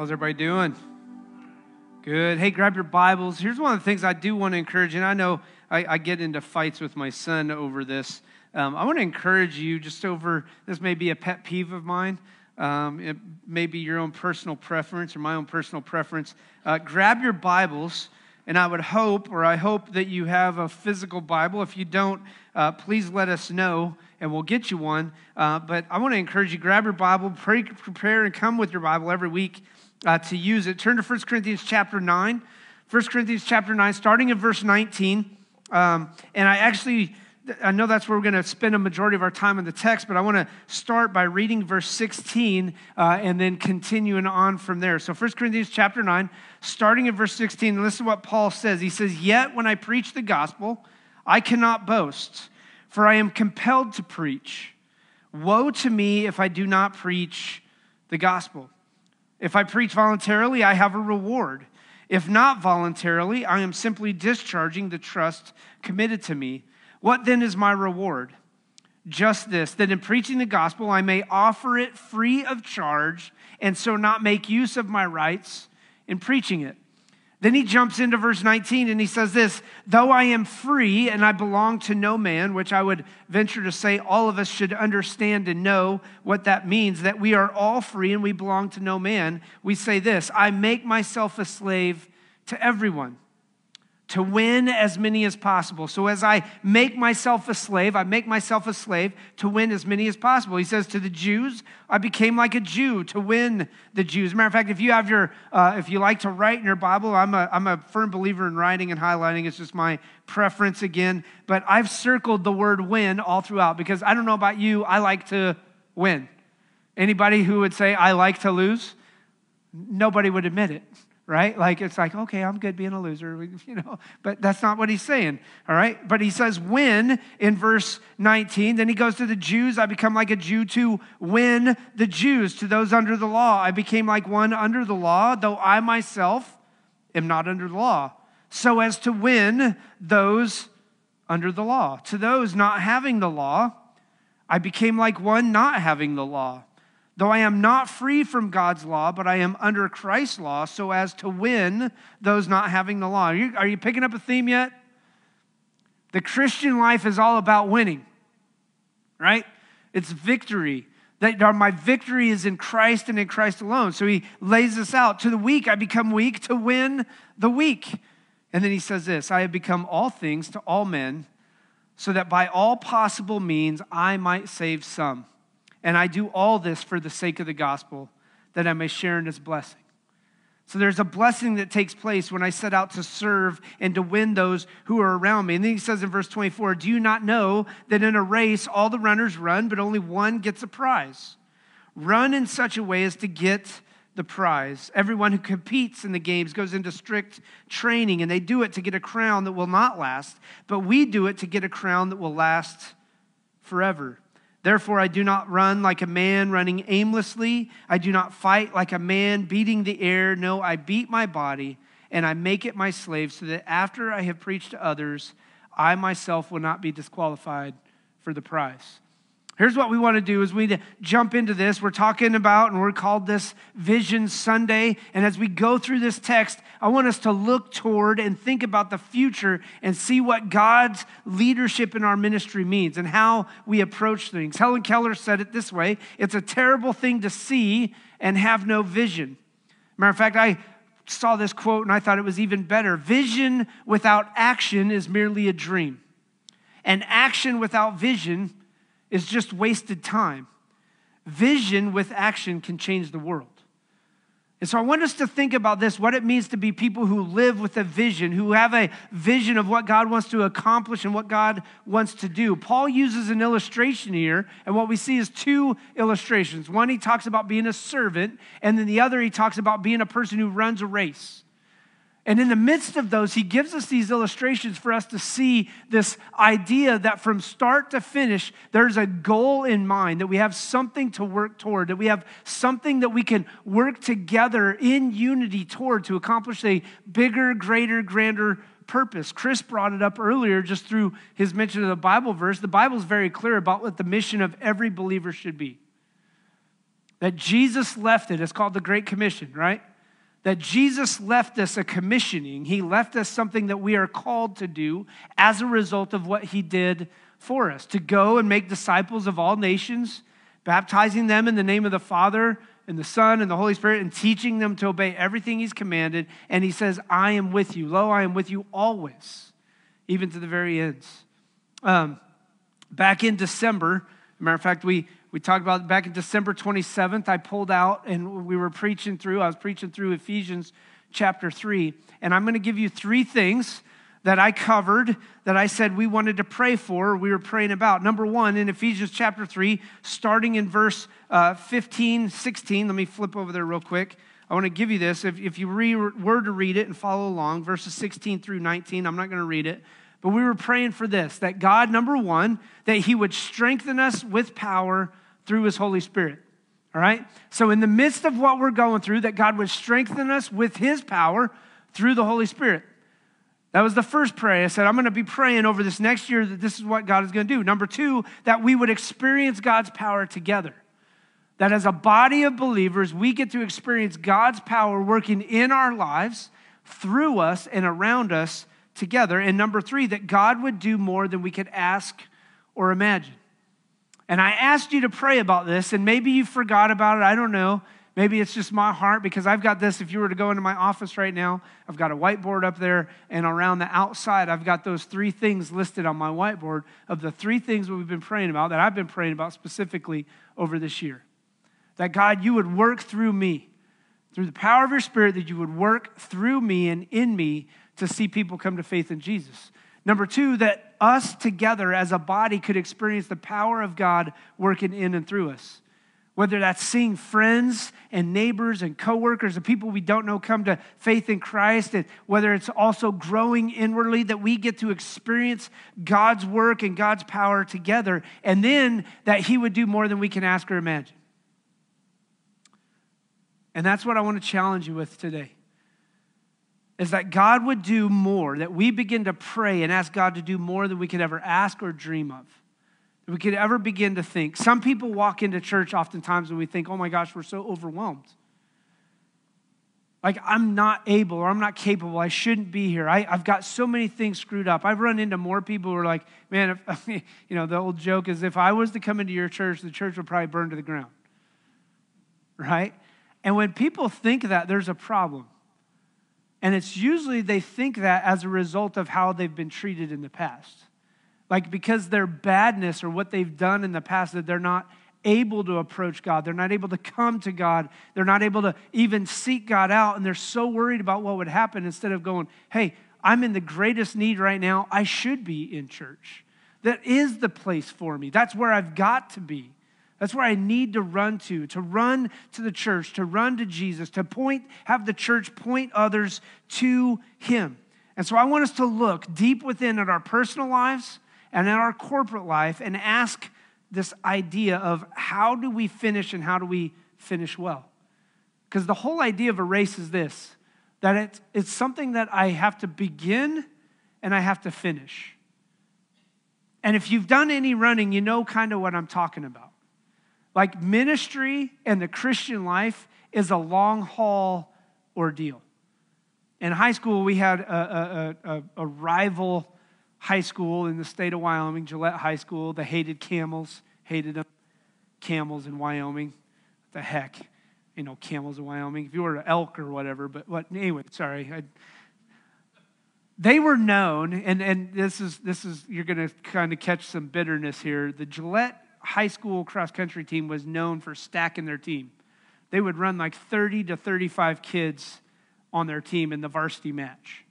How's everybody doing? Good. Hey, grab your Bibles. Here's one of the things I do want to encourage, and I know I, I get into fights with my son over this. Um, I want to encourage you just over this may be a pet peeve of mine. Um, it may be your own personal preference or my own personal preference. Uh, grab your Bibles, and I would hope, or I hope that you have a physical Bible. If you don't, uh, please let us know, and we'll get you one. Uh, but I want to encourage you grab your Bible, pray, prepare, and come with your Bible every week uh, to use it. Turn to 1 Corinthians chapter 9. 1 Corinthians chapter 9, starting in verse 19. Um, and I actually, I know that's where we're going to spend a majority of our time in the text, but I want to start by reading verse 16 uh, and then continuing on from there. So 1 Corinthians chapter 9, starting in verse 16, listen to what Paul says. He says, Yet when I preach the gospel, I cannot boast, for I am compelled to preach. Woe to me if I do not preach the gospel. If I preach voluntarily, I have a reward. If not voluntarily, I am simply discharging the trust committed to me. What then is my reward? Just this that in preaching the gospel, I may offer it free of charge and so not make use of my rights in preaching it. Then he jumps into verse 19 and he says this Though I am free and I belong to no man, which I would venture to say all of us should understand and know what that means, that we are all free and we belong to no man, we say this I make myself a slave to everyone to win as many as possible. So as I make myself a slave, I make myself a slave to win as many as possible. He says to the Jews, I became like a Jew to win the Jews. matter of fact, if you have your, uh, if you like to write in your Bible, I'm a, I'm a firm believer in writing and highlighting. It's just my preference again. But I've circled the word win all throughout because I don't know about you, I like to win. Anybody who would say, I like to lose? Nobody would admit it right? Like it's like, okay, I'm good being a loser, you know, but that's not what he's saying, all right? But he says, when in verse 19, then he goes to the Jews, I become like a Jew to win the Jews. To those under the law, I became like one under the law, though I myself am not under the law, so as to win those under the law. To those not having the law, I became like one not having the law Though I am not free from God's law, but I am under Christ's law so as to win those not having the law. Are you, are you picking up a theme yet? The Christian life is all about winning, right? It's victory. That my victory is in Christ and in Christ alone. So he lays this out. To the weak, I become weak to win the weak. And then he says this I have become all things to all men, so that by all possible means I might save some. And I do all this for the sake of the gospel, that I may share in its blessing. So there's a blessing that takes place when I set out to serve and to win those who are around me. And then he says in verse 24, Do you not know that in a race all the runners run, but only one gets a prize? Run in such a way as to get the prize. Everyone who competes in the games goes into strict training, and they do it to get a crown that will not last, but we do it to get a crown that will last forever. Therefore, I do not run like a man running aimlessly. I do not fight like a man beating the air. No, I beat my body and I make it my slave so that after I have preached to others, I myself will not be disqualified for the prize. Here's what we want to do is we to jump into this. We're talking about, and we're called this Vision Sunday. And as we go through this text, I want us to look toward and think about the future and see what God's leadership in our ministry means and how we approach things. Helen Keller said it this way it's a terrible thing to see and have no vision. Matter of fact, I saw this quote and I thought it was even better. Vision without action is merely a dream, and action without vision is just wasted time. Vision with action can change the world. And so I want us to think about this what it means to be people who live with a vision, who have a vision of what God wants to accomplish and what God wants to do. Paul uses an illustration here, and what we see is two illustrations. One, he talks about being a servant, and then the other, he talks about being a person who runs a race. And in the midst of those, he gives us these illustrations for us to see this idea that from start to finish, there's a goal in mind, that we have something to work toward, that we have something that we can work together in unity toward to accomplish a bigger, greater, grander purpose. Chris brought it up earlier just through his mention of the Bible verse. The Bible is very clear about what the mission of every believer should be. that Jesus left it. It's called the Great Commission, right? That Jesus left us a commissioning. He left us something that we are called to do as a result of what he did for us to go and make disciples of all nations, baptizing them in the name of the Father and the Son and the Holy Spirit, and teaching them to obey everything he's commanded. And he says, I am with you. Lo, I am with you always, even to the very ends. Um, back in December, matter of fact, we we talked about back in December 27th. I pulled out and we were preaching through, I was preaching through Ephesians chapter 3. And I'm going to give you three things that I covered that I said we wanted to pray for, we were praying about. Number one, in Ephesians chapter 3, starting in verse uh, 15, 16. Let me flip over there real quick. I want to give you this. If, if you re- were to read it and follow along, verses 16 through 19, I'm not going to read it. But we were praying for this that God, number one, that He would strengthen us with power through His Holy Spirit. All right? So, in the midst of what we're going through, that God would strengthen us with His power through the Holy Spirit. That was the first prayer. I said, I'm going to be praying over this next year that this is what God is going to do. Number two, that we would experience God's power together. That as a body of believers, we get to experience God's power working in our lives, through us, and around us together. And number three, that God would do more than we could ask or imagine. And I asked you to pray about this, and maybe you forgot about it. I don't know. Maybe it's just my heart because I've got this. If you were to go into my office right now, I've got a whiteboard up there, and around the outside, I've got those three things listed on my whiteboard of the three things we've been praying about that I've been praying about specifically over this year. That God, you would work through me, through the power of your Spirit, that you would work through me and in me to see people come to faith in Jesus. Number two, that us together as a body could experience the power of God working in and through us. Whether that's seeing friends and neighbors and coworkers and people we don't know come to faith in Christ, and whether it's also growing inwardly that we get to experience God's work and God's power together, and then that He would do more than we can ask or imagine. And that's what I want to challenge you with today is that God would do more, that we begin to pray and ask God to do more than we could ever ask or dream of, that we could ever begin to think. Some people walk into church oftentimes and we think, oh my gosh, we're so overwhelmed. Like, I'm not able or I'm not capable. I shouldn't be here. I, have got so many things screwed up. I've run into more people who are like, man, if, you know, the old joke is if I was to come into your church, the church would probably burn to the ground. Right? And when people think that, there's a problem. And it's usually they think that as a result of how they've been treated in the past. Like because their badness or what they've done in the past, that they're not able to approach God. They're not able to come to God. They're not able to even seek God out. And they're so worried about what would happen instead of going, hey, I'm in the greatest need right now. I should be in church. That is the place for me. That's where I've got to be. That's where I need to run to, to run to the church, to run to Jesus, to point, have the church point others to Him. And so I want us to look deep within at our personal lives and in our corporate life and ask this idea of how do we finish and how do we finish well? Because the whole idea of a race is this that it's, it's something that I have to begin and I have to finish. And if you've done any running, you know kind of what I'm talking about. Like ministry and the Christian life is a long haul ordeal. In high school, we had a, a, a, a, rival high school in the state of Wyoming, Gillette High School. They hated camels, hated them. Camels in Wyoming. What the heck? You know, camels in Wyoming. If you were an elk or whatever, but what, anyway, sorry. I, they were known, and, and this is, this is you're going to kind of catch some bitterness here. The Gillette high school cross country team was known for stacking their team. They would run like 30 to 35 kids on their team in the varsity match.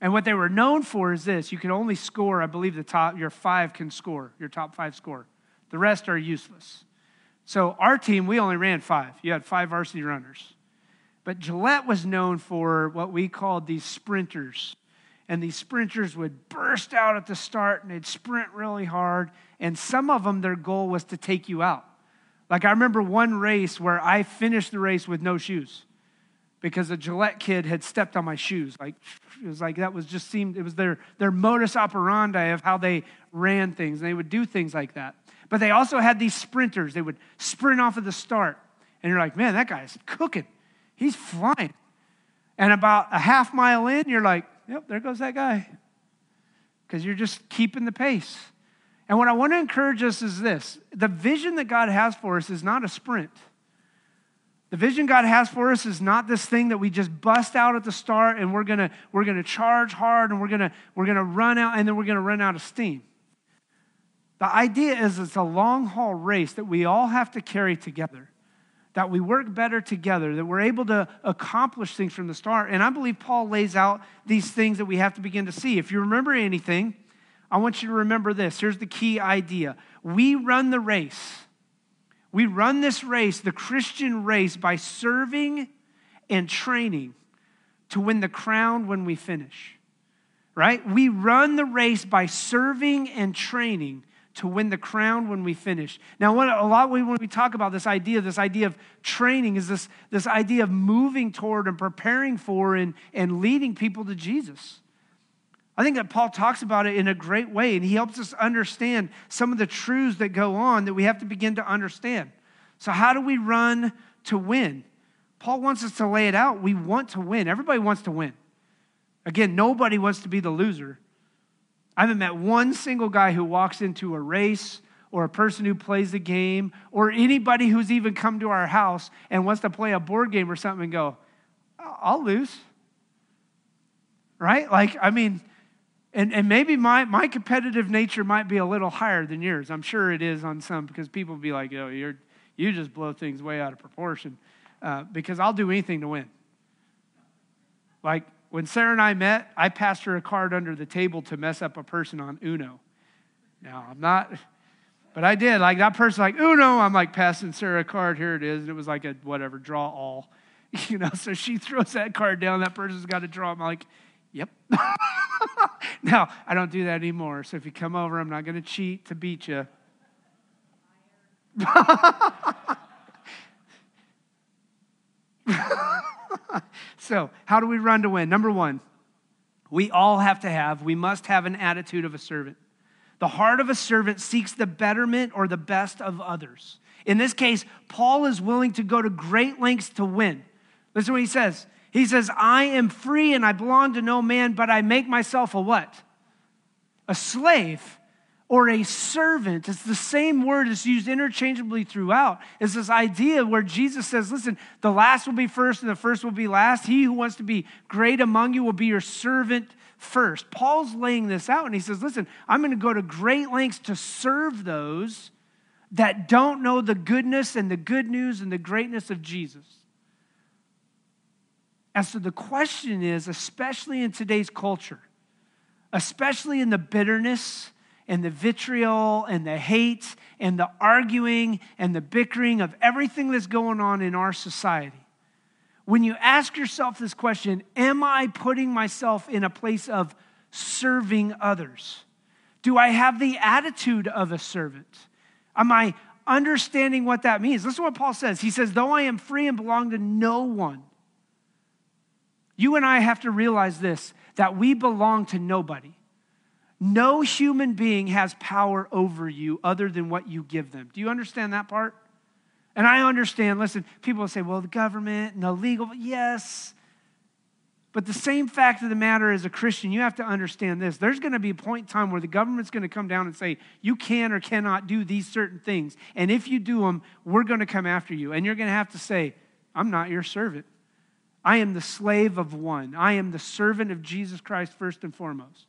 And what they were known for is this you can only score, I believe, the top, your five can score, your top five score. The rest are useless. So our team, we only ran five. You had five varsity runners. But Gillette was known for what we called these sprinters and these sprinters would burst out at the start and they'd sprint really hard. And some of them, their goal was to take you out. Like I remember one race where I finished the race with no shoes. because a Gillette kid had stepped on my shoes. Like it was like that was just seemed it was their their modus operandi of how they ran things. And they would do things like that. But they also had these sprinters. They would sprint off at the start. And you're like, man, that guy's cooking. He's flying. And about a half mile in, you're like, yep, there goes that guy. Because you're just keeping the pace. And what I want to encourage us is this the vision that God has for us is not a sprint. The vision God has for us is not this thing that we just bust out at the start and we're gonna, we're gonna charge hard and we're gonna, we're gonna run out and then we're gonna run out of steam. The idea is it's a long haul race that we all have to carry together, that we work better together, that we're able to accomplish things from the start. And I believe Paul lays out these things that we have to begin to see. If you remember anything, I want you to remember this. Here's the key idea we run the race we run this race, the Christian race, by serving and training to win the crown when we finish. Right? We run the race by serving and training to win the crown when we finish. Now, a lot when we talk about this idea, this idea of training is this, this idea of moving toward and preparing for and, and leading people to Jesus. I think that Paul talks about it in a great way, and he helps us understand some of the truths that go on that we have to begin to understand. So, how do we run to win? Paul wants us to lay it out. We want to win. Everybody wants to win. Again, nobody wants to be the loser. I haven't met one single guy who walks into a race or a person who plays the game or anybody who's even come to our house and wants to play a board game or something and go, I'll lose. Right? Like, I mean, and, and maybe my, my competitive nature might be a little higher than yours. I'm sure it is on some because people be like, oh, you're, you just blow things way out of proportion. Uh, because I'll do anything to win. Like when Sarah and I met, I passed her a card under the table to mess up a person on Uno. Now, I'm not, but I did. Like that person, like Uno, I'm like passing Sarah a card. Here it is. And it was like a whatever, draw all. You know, so she throws that card down. That person's got to draw. I'm like, Yep. now, I don't do that anymore. So if you come over, I'm not going to cheat to beat you. so, how do we run to win? Number one, we all have to have, we must have an attitude of a servant. The heart of a servant seeks the betterment or the best of others. In this case, Paul is willing to go to great lengths to win. Listen to what he says. He says, I am free and I belong to no man, but I make myself a what? A slave or a servant. It's the same word that's used interchangeably throughout. It's this idea where Jesus says, listen, the last will be first and the first will be last. He who wants to be great among you will be your servant first. Paul's laying this out and he says, listen, I'm going to go to great lengths to serve those that don't know the goodness and the good news and the greatness of Jesus. And so the question is, especially in today's culture, especially in the bitterness and the vitriol and the hate and the arguing and the bickering of everything that's going on in our society, when you ask yourself this question, am I putting myself in a place of serving others? Do I have the attitude of a servant? Am I understanding what that means? Listen to what Paul says. He says, Though I am free and belong to no one, you and I have to realize this that we belong to nobody. No human being has power over you other than what you give them. Do you understand that part? And I understand, listen, people say, well, the government and the legal, yes. But the same fact of the matter as a Christian, you have to understand this. There's going to be a point in time where the government's going to come down and say, you can or cannot do these certain things. And if you do them, we're going to come after you. And you're going to have to say, I'm not your servant. I am the slave of one. I am the servant of Jesus Christ first and foremost.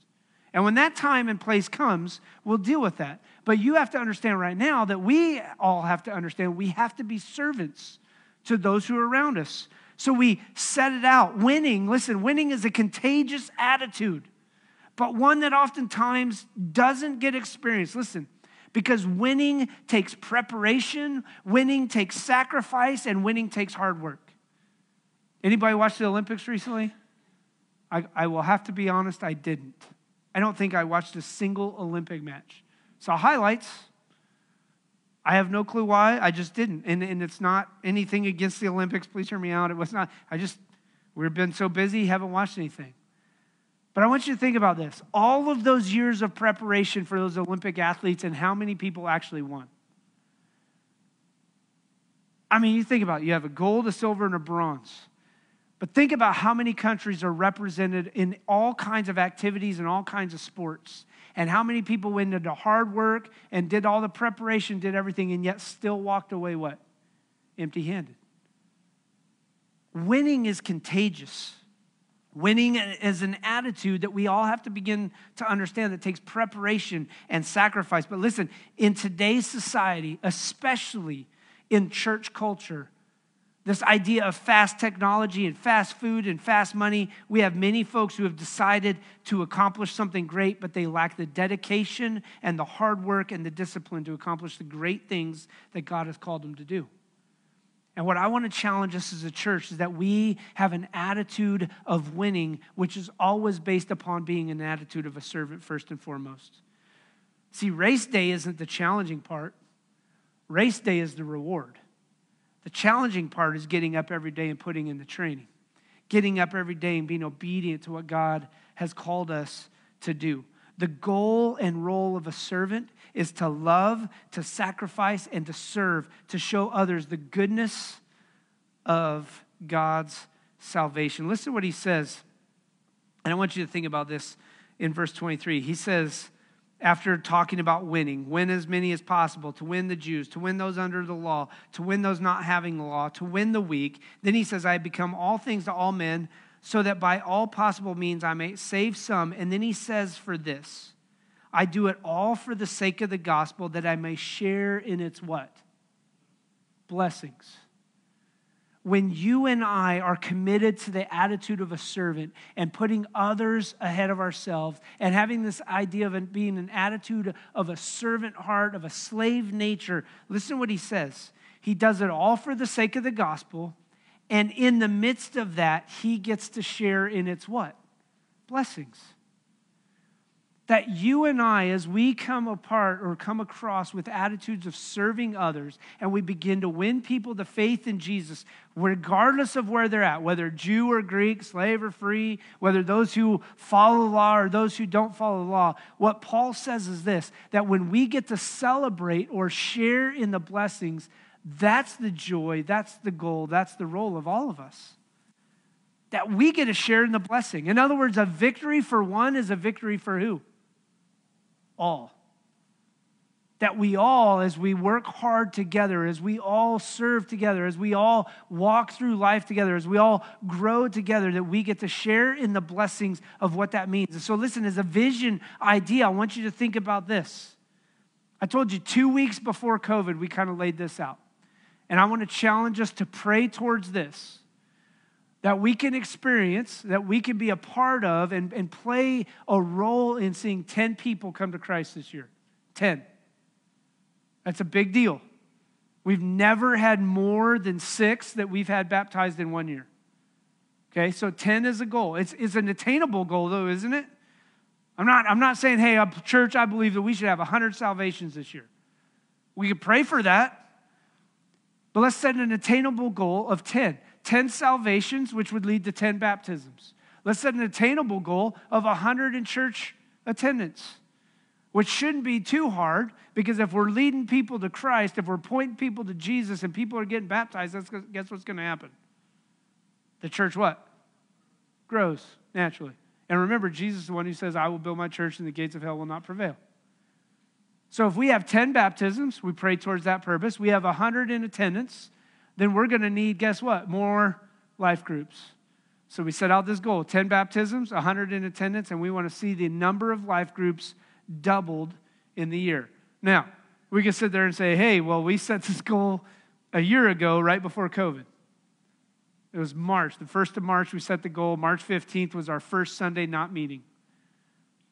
And when that time and place comes, we'll deal with that. But you have to understand right now that we all have to understand we have to be servants to those who are around us. So we set it out. Winning, listen, winning is a contagious attitude, but one that oftentimes doesn't get experienced. Listen, because winning takes preparation, winning takes sacrifice, and winning takes hard work. Anybody watch the Olympics recently? I, I will have to be honest, I didn't. I don't think I watched a single Olympic match. Saw highlights. I have no clue why. I just didn't. And, and it's not anything against the Olympics. Please hear me out. It was not. I just, We've been so busy, haven't watched anything. But I want you to think about this all of those years of preparation for those Olympic athletes and how many people actually won. I mean, you think about it, you have a gold, a silver, and a bronze. But think about how many countries are represented in all kinds of activities and all kinds of sports, and how many people went into hard work and did all the preparation, did everything, and yet still walked away what? Empty handed. Winning is contagious. Winning is an attitude that we all have to begin to understand that takes preparation and sacrifice. But listen, in today's society, especially in church culture, this idea of fast technology and fast food and fast money, we have many folks who have decided to accomplish something great, but they lack the dedication and the hard work and the discipline to accomplish the great things that God has called them to do. And what I want to challenge us as a church is that we have an attitude of winning, which is always based upon being an attitude of a servant first and foremost. See, race day isn't the challenging part, race day is the reward. The challenging part is getting up every day and putting in the training, getting up every day and being obedient to what God has called us to do. The goal and role of a servant is to love, to sacrifice, and to serve, to show others the goodness of God's salvation. Listen to what he says. And I want you to think about this in verse 23. He says, after talking about winning, win as many as possible, to win the Jews, to win those under the law, to win those not having the law, to win the weak. Then he says, I become all things to all men, so that by all possible means I may save some. And then he says, For this, I do it all for the sake of the gospel that I may share in its what? Blessings. When you and I are committed to the attitude of a servant and putting others ahead of ourselves and having this idea of being an attitude of a servant heart, of a slave nature, listen to what he says. He does it all for the sake of the gospel. And in the midst of that, he gets to share in its what? Blessings that you and I, as we come apart or come across with attitudes of serving others and we begin to win people to faith in Jesus, regardless of where they're at, whether Jew or Greek, slave or free, whether those who follow the law or those who don't follow the law, what Paul says is this that when we get to celebrate or share in the blessings, that's the joy, that's the goal, that's the role of all of us that we get to share in the blessing. In other words, a victory for one is a victory for who? All. That we all, as we work hard together, as we all serve together, as we all walk through life together, as we all grow together, that we get to share in the blessings of what that means. And so, listen, as a vision idea, I want you to think about this. I told you two weeks before COVID, we kind of laid this out. And I want to challenge us to pray towards this that we can experience, that we can be a part of, and, and play a role in seeing 10 people come to Christ this year. 10. That's a big deal. We've never had more than six that we've had baptized in one year. Okay, so 10 is a goal. It's, it's an attainable goal, though, isn't it? I'm not, I'm not saying, hey, church, I believe that we should have 100 salvations this year. We could pray for that, but let's set an attainable goal of 10. 10 salvations, which would lead to 10 baptisms. Let's set an attainable goal of 100 in church attendance, which shouldn't be too hard because if we're leading people to Christ, if we're pointing people to Jesus and people are getting baptized, that's, guess what's going to happen? The church what? Grows naturally. And remember, Jesus is the one who says, I will build my church and the gates of hell will not prevail. So if we have 10 baptisms, we pray towards that purpose. We have 100 in attendance then we're going to need, guess what? More life groups. So we set out this goal 10 baptisms, 100 in attendance, and we want to see the number of life groups doubled in the year. Now, we can sit there and say, hey, well, we set this goal a year ago, right before COVID. It was March, the 1st of March, we set the goal. March 15th was our first Sunday not meeting.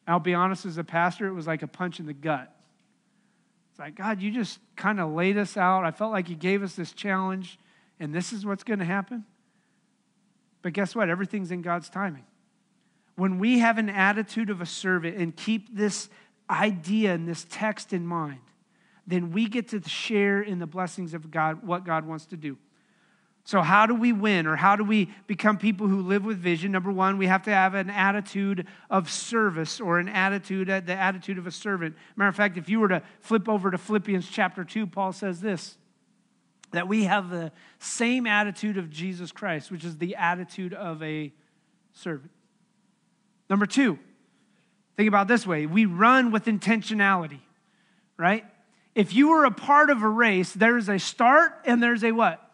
I'll be honest, as a pastor, it was like a punch in the gut like, God, you just kind of laid us out. I felt like you gave us this challenge, and this is what's going to happen. But guess what? Everything's in God's timing. When we have an attitude of a servant and keep this idea and this text in mind, then we get to share in the blessings of God, what God wants to do. So, how do we win or how do we become people who live with vision? Number one, we have to have an attitude of service or an attitude, uh, the attitude of a servant. Matter of fact, if you were to flip over to Philippians chapter 2, Paul says this that we have the same attitude of Jesus Christ, which is the attitude of a servant. Number two, think about this way we run with intentionality, right? If you were a part of a race, there's a start and there's a what?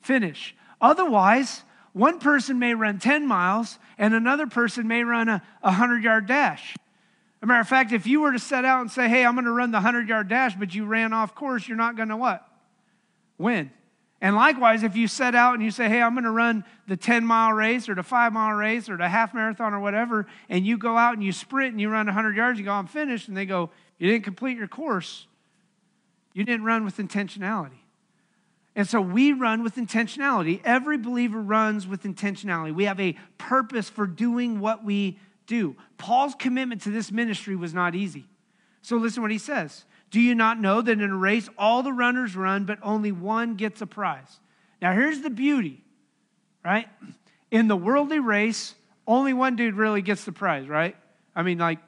Finish. Otherwise, one person may run 10 miles and another person may run a 100 yard dash. As a matter of fact, if you were to set out and say, hey, I'm going to run the 100 yard dash, but you ran off course, you're not going to what? Win. And likewise, if you set out and you say, hey, I'm going to run the 10 mile race or the five mile race or the half marathon or whatever, and you go out and you sprint and you run 100 yards, you go, I'm finished, and they go, you didn't complete your course. You didn't run with intentionality. And so we run with intentionality. Every believer runs with intentionality. We have a purpose for doing what we do. Paul's commitment to this ministry was not easy. So listen what he says. Do you not know that in a race all the runners run, but only one gets a prize? Now, here's the beauty, right? In the worldly race, only one dude really gets the prize, right? I mean, like,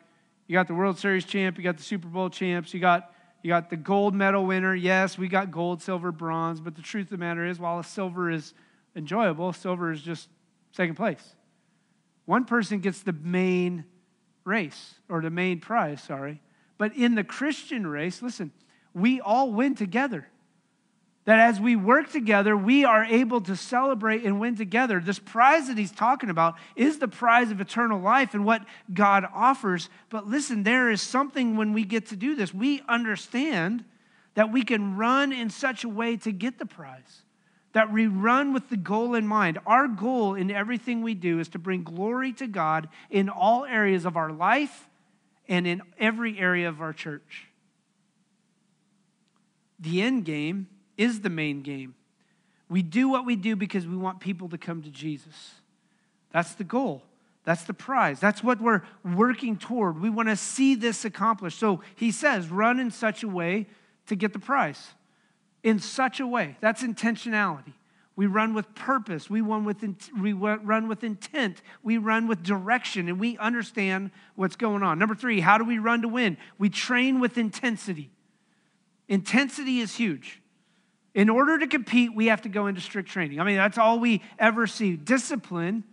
you got the World Series champ, you got the Super Bowl champs, you got you got the gold medal winner. Yes, we got gold, silver, bronze, but the truth of the matter is, while silver is enjoyable, silver is just second place. One person gets the main race, or the main prize, sorry. But in the Christian race, listen, we all win together. That as we work together, we are able to celebrate and win together. This prize that he's talking about is the prize of eternal life and what God offers. But listen, there is something when we get to do this. We understand that we can run in such a way to get the prize, that we run with the goal in mind. Our goal in everything we do is to bring glory to God in all areas of our life and in every area of our church. The end game is the main game. We do what we do because we want people to come to Jesus. That's the goal. That's the prize. That's what we're working toward. We want to see this accomplished. So he says, run in such a way to get the prize. In such a way. That's intentionality. We run with purpose. We run with, we run with intent. We run with direction, and we understand what's going on. Number three, how do we run to win? We train with intensity. Intensity is huge. In order to compete, we have to go into strict training. I mean, that's all we ever see. Discipline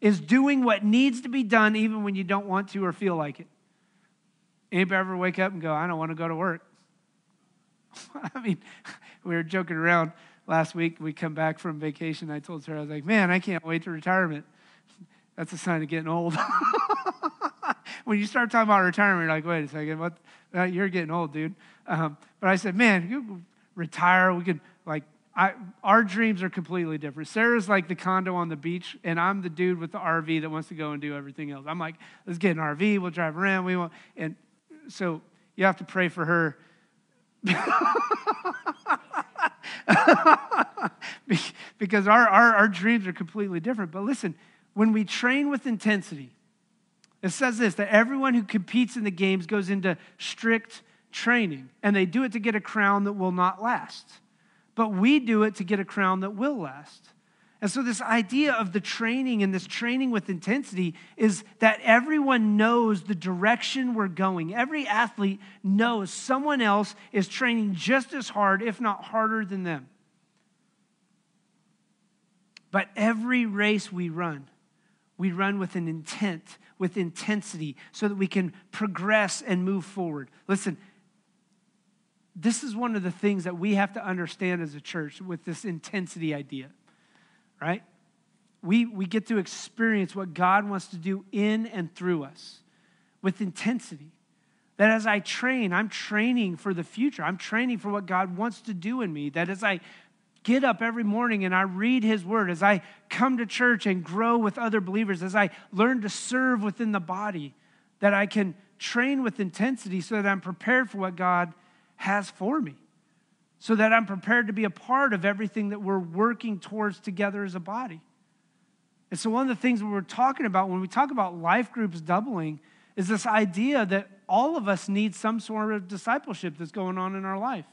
is doing what needs to be done even when you don't want to or feel like it. Anybody ever wake up and go, I don't want to go to work? I mean, we were joking around last week. We come back from vacation. I told her, I was like, man, I can't wait to retirement. That's a sign of getting old. when you start talking about retirement, you're like, wait a second, what? You're getting old, dude. Um, but I said, man, retire. We could like I, our dreams are completely different. Sarah's like the condo on the beach, and I'm the dude with the RV that wants to go and do everything else. I'm like, let's get an RV. We'll drive around. We want, and so you have to pray for her. because our, our, our dreams are completely different. But listen, when we train with intensity, it says this that everyone who competes in the games goes into strict training, and they do it to get a crown that will not last. But we do it to get a crown that will last. And so, this idea of the training and this training with intensity is that everyone knows the direction we're going. Every athlete knows someone else is training just as hard, if not harder than them. But every race we run, we run with an intent, with intensity, so that we can progress and move forward. Listen, this is one of the things that we have to understand as a church with this intensity idea, right? We, we get to experience what God wants to do in and through us with intensity. That as I train, I'm training for the future. I'm training for what God wants to do in me. That as I get up every morning and I read His Word, as I come to church and grow with other believers, as I learn to serve within the body, that I can train with intensity so that I'm prepared for what God has for me so that I'm prepared to be a part of everything that we're working towards together as a body. And so, one of the things we're talking about when we talk about life groups doubling is this idea that all of us need some sort of discipleship that's going on in our life.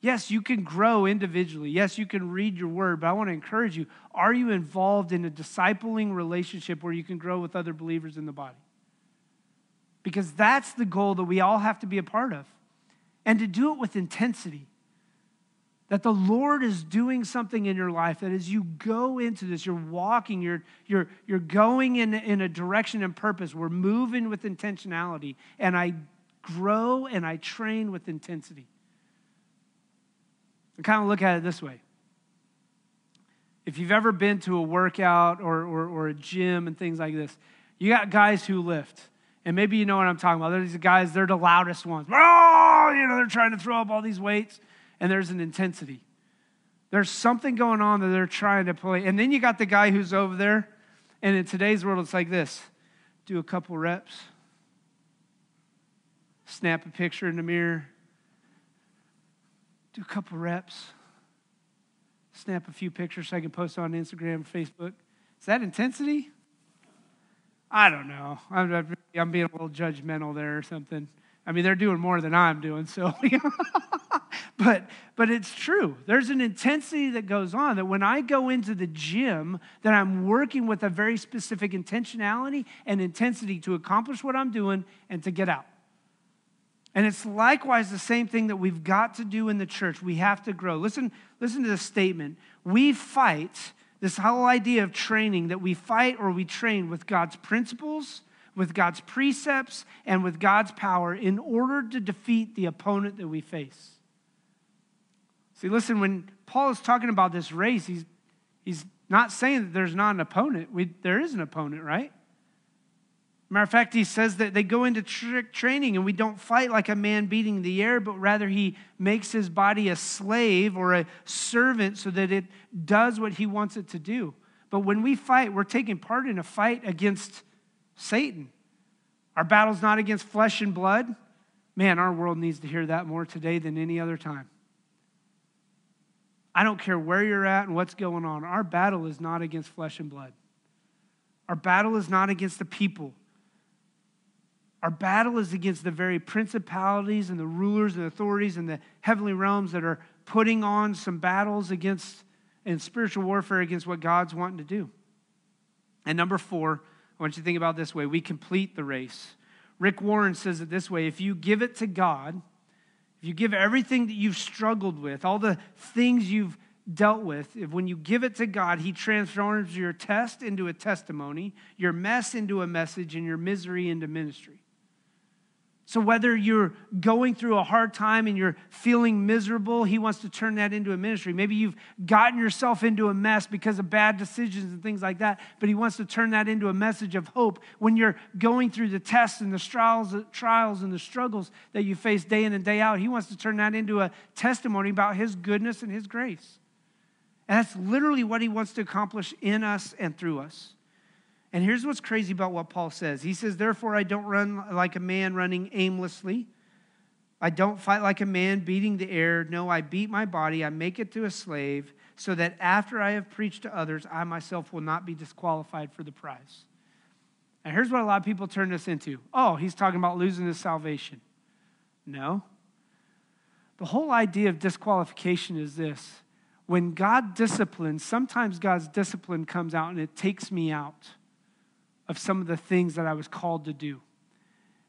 Yes, you can grow individually. Yes, you can read your word, but I want to encourage you are you involved in a discipling relationship where you can grow with other believers in the body? Because that's the goal that we all have to be a part of. And to do it with intensity. That the Lord is doing something in your life, that as you go into this, you're walking, you're, you're, you're going in, in a direction and purpose. We're moving with intentionality. And I grow and I train with intensity. I kind of look at it this way. If you've ever been to a workout or, or, or a gym and things like this, you got guys who lift. And maybe you know what I'm talking about. There's these guys, they're the loudest ones. Oh, you know, they're trying to throw up all these weights, and there's an intensity. There's something going on that they're trying to play. And then you got the guy who's over there, and in today's world, it's like this do a couple reps, snap a picture in the mirror, do a couple reps, snap a few pictures so I can post on Instagram, Facebook. Is that intensity? I don't know. I'm, I'm being a little judgmental there or something. I mean, they're doing more than I'm doing, so. but but it's true. There's an intensity that goes on that when I go into the gym, that I'm working with a very specific intentionality and intensity to accomplish what I'm doing and to get out. And it's likewise the same thing that we've got to do in the church. We have to grow. Listen, listen to this statement. We fight this whole idea of training that we fight or we train with God's principles, with God's precepts, and with God's power in order to defeat the opponent that we face. See, listen, when Paul is talking about this race, he's, he's not saying that there's not an opponent. We, there is an opponent, right? Matter of fact, he says that they go into training and we don't fight like a man beating the air, but rather he makes his body a slave or a servant so that it does what he wants it to do. But when we fight, we're taking part in a fight against Satan. Our battle's not against flesh and blood. Man, our world needs to hear that more today than any other time. I don't care where you're at and what's going on. Our battle is not against flesh and blood. Our battle is not against the people. Our battle is against the very principalities and the rulers and authorities in the heavenly realms that are putting on some battles against and spiritual warfare against what God's wanting to do. And number four, I want you to think about this way we complete the race. Rick Warren says it this way if you give it to God, if you give everything that you've struggled with, all the things you've dealt with, if when you give it to God, He transforms your test into a testimony, your mess into a message, and your misery into ministry. So, whether you're going through a hard time and you're feeling miserable, he wants to turn that into a ministry. Maybe you've gotten yourself into a mess because of bad decisions and things like that, but he wants to turn that into a message of hope. When you're going through the tests and the trials, trials and the struggles that you face day in and day out, he wants to turn that into a testimony about his goodness and his grace. And that's literally what he wants to accomplish in us and through us. And here's what's crazy about what Paul says. He says, Therefore, I don't run like a man running aimlessly. I don't fight like a man beating the air. No, I beat my body. I make it to a slave so that after I have preached to others, I myself will not be disqualified for the prize. And here's what a lot of people turn this into oh, he's talking about losing his salvation. No. The whole idea of disqualification is this when God disciplines, sometimes God's discipline comes out and it takes me out of some of the things that I was called to do.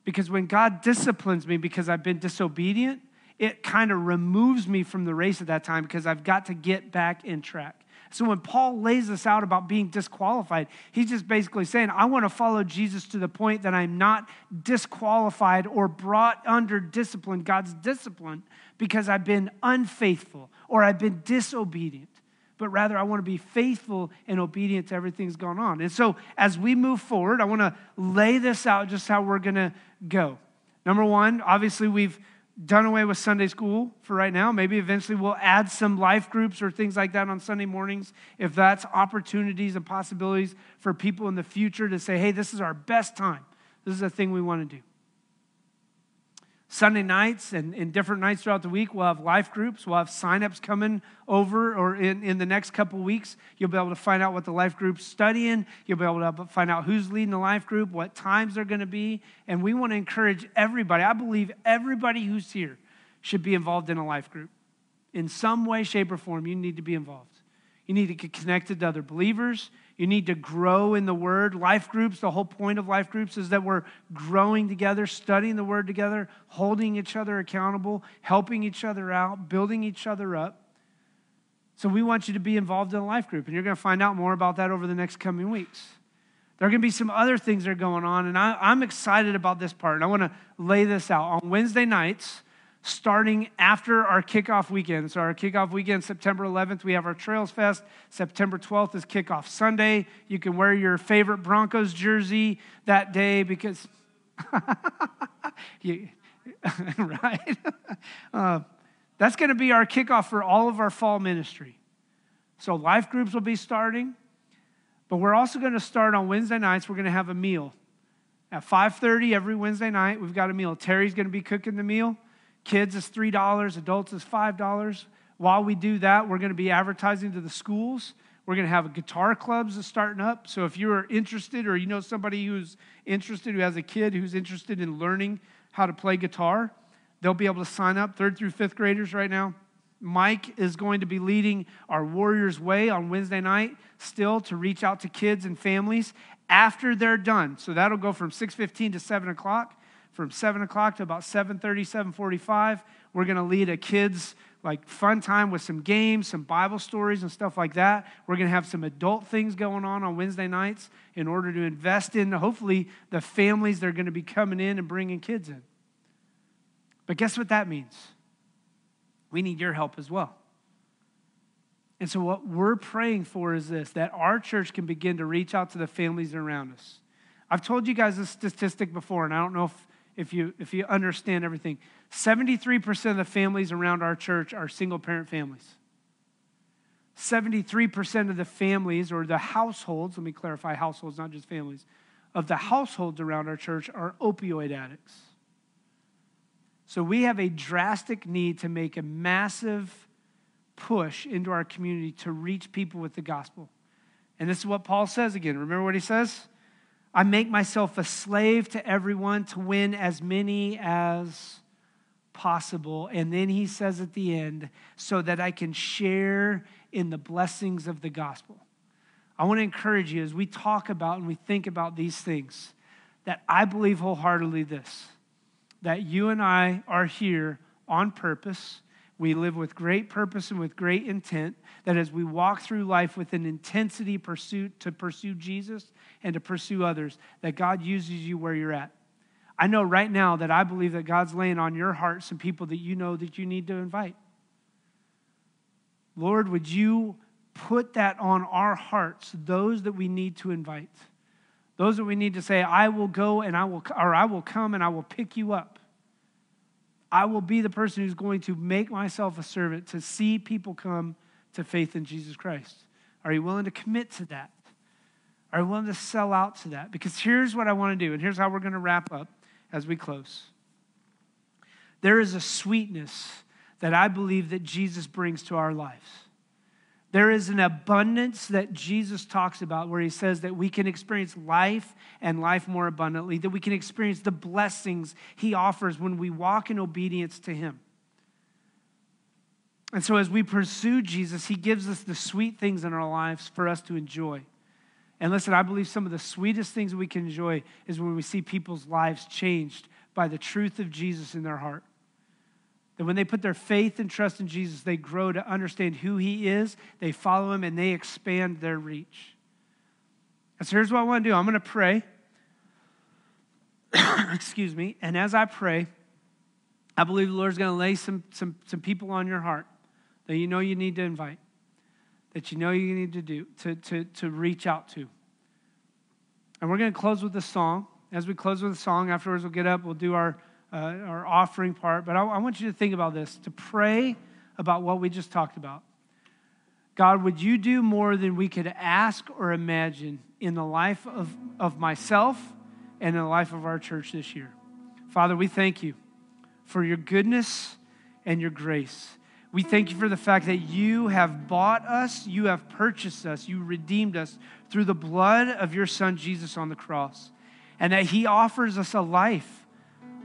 Because when God disciplines me because I've been disobedient, it kind of removes me from the race at that time because I've got to get back in track. So when Paul lays this out about being disqualified, he's just basically saying, I want to follow Jesus to the point that I'm not disqualified or brought under discipline, God's discipline, because I've been unfaithful or I've been disobedient but rather I want to be faithful and obedient to everything that's going on. And so as we move forward, I want to lay this out just how we're going to go. Number one, obviously, we've done away with Sunday school for right now. Maybe eventually we'll add some life groups or things like that on Sunday mornings if that's opportunities and possibilities for people in the future to say, hey, this is our best time. This is a thing we want to do. Sunday nights and, and different nights throughout the week, we'll have life groups. We'll have signups coming over, or in, in the next couple weeks, you'll be able to find out what the life group's studying. You'll be able to find out who's leading the life group, what times they're going to be. And we want to encourage everybody. I believe everybody who's here should be involved in a life group. in some way, shape, or form, you need to be involved. You need to get connected to other believers. You need to grow in the Word. Life groups, the whole point of life groups is that we're growing together, studying the Word together, holding each other accountable, helping each other out, building each other up. So we want you to be involved in a life group, and you're going to find out more about that over the next coming weeks. There are going to be some other things that are going on, and I, am excited about this part, and I want to lay this out. On Wednesday nights, starting after our kickoff weekend. So, our kickoff weekend, September 11th, we have our Trails Fest. September 12th is kickoff Sunday. You can wear your favorite Broncos jersey that day because, you, right? Uh, that's going to be our kickoff for all of our fall ministry. So, life groups will be starting, but we're also going to start on Wednesday nights. We're going to have a meal. At 5:30 every Wednesday night, we've got a meal. Terry's going to be cooking the meal. Kids is $3, adults is $5. While we do that, we're going to be advertising to the schools. We're going to have guitar clubs starting up. So if you're interested or you know somebody who's interested, who has a kid who's interested in learning how to play guitar, they'll be able to sign up, third through fifth graders right now. Mike is going to be leading our Warriors Way on Wednesday night still to reach out to kids and families after they're done. So that'll go from 6.15 to 7 o'clock from 7 o'clock to about 7.30 7.45 we're going to lead a kids like fun time with some games some bible stories and stuff like that. We're going to have some adult things going on on wednesday nights in order to invest in hopefully the families that are going to be coming in and bringing kids in. But guess what that means? We need your help as well. And so what we're praying for is this that our church can begin to reach out to the families around us. I've told you guys this statistic before, and I don't know if if you if you understand everything 73% of the families around our church are single parent families. 73% of the families or the households let me clarify households not just families of the households around our church are opioid addicts. So we have a drastic need to make a massive push into our community to reach people with the gospel. And this is what paul says again. Remember what he says I make myself a slave to everyone to win as many as possible. And then he says at the end, so that I can share in the blessings of the gospel. I want to encourage you as we talk about and we think about these things that I believe wholeheartedly this that you and I are here on purpose we live with great purpose and with great intent, that as we walk through life with an intensity pursuit to pursue Jesus and to pursue others, that God uses you where you're at. I know right now that I believe that God's laying on your heart some people that you know that you need to invite. Lord, would you put that on our hearts, those that we need to invite? Those that we need to say, I will go and I will, or I will come and I will pick you up. I will be the person who's going to make myself a servant to see people come to faith in Jesus Christ. Are you willing to commit to that? Are you willing to sell out to that? Because here's what I want to do, and here's how we're going to wrap up as we close. There is a sweetness that I believe that Jesus brings to our lives. There is an abundance that Jesus talks about where he says that we can experience life and life more abundantly, that we can experience the blessings he offers when we walk in obedience to him. And so, as we pursue Jesus, he gives us the sweet things in our lives for us to enjoy. And listen, I believe some of the sweetest things we can enjoy is when we see people's lives changed by the truth of Jesus in their heart. That when they put their faith and trust in Jesus, they grow to understand who He is, they follow Him, and they expand their reach. And so here's what I want to do I'm going to pray. Excuse me. And as I pray, I believe the Lord's going to lay some, some, some people on your heart that you know you need to invite, that you know you need to do, to, to, to reach out to. And we're going to close with a song. As we close with a song, afterwards we'll get up, we'll do our uh, our offering part, but I, I want you to think about this to pray about what we just talked about. God, would you do more than we could ask or imagine in the life of, of myself and in the life of our church this year? Father, we thank you for your goodness and your grace. We thank you for the fact that you have bought us, you have purchased us, you redeemed us through the blood of your Son Jesus on the cross, and that he offers us a life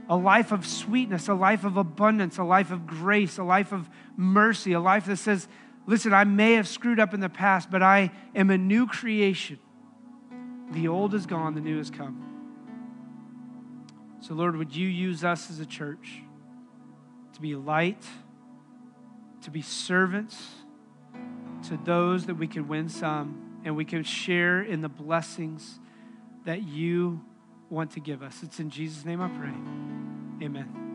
a life of sweetness, a life of abundance, a life of grace, a life of mercy, a life that says, listen, I may have screwed up in the past, but I am a new creation. The old is gone, the new has come. So, Lord, would you use us as a church to be light, to be servants to those that we can win some, and we can share in the blessings that you want to give us. It's in Jesus' name I pray. Amen.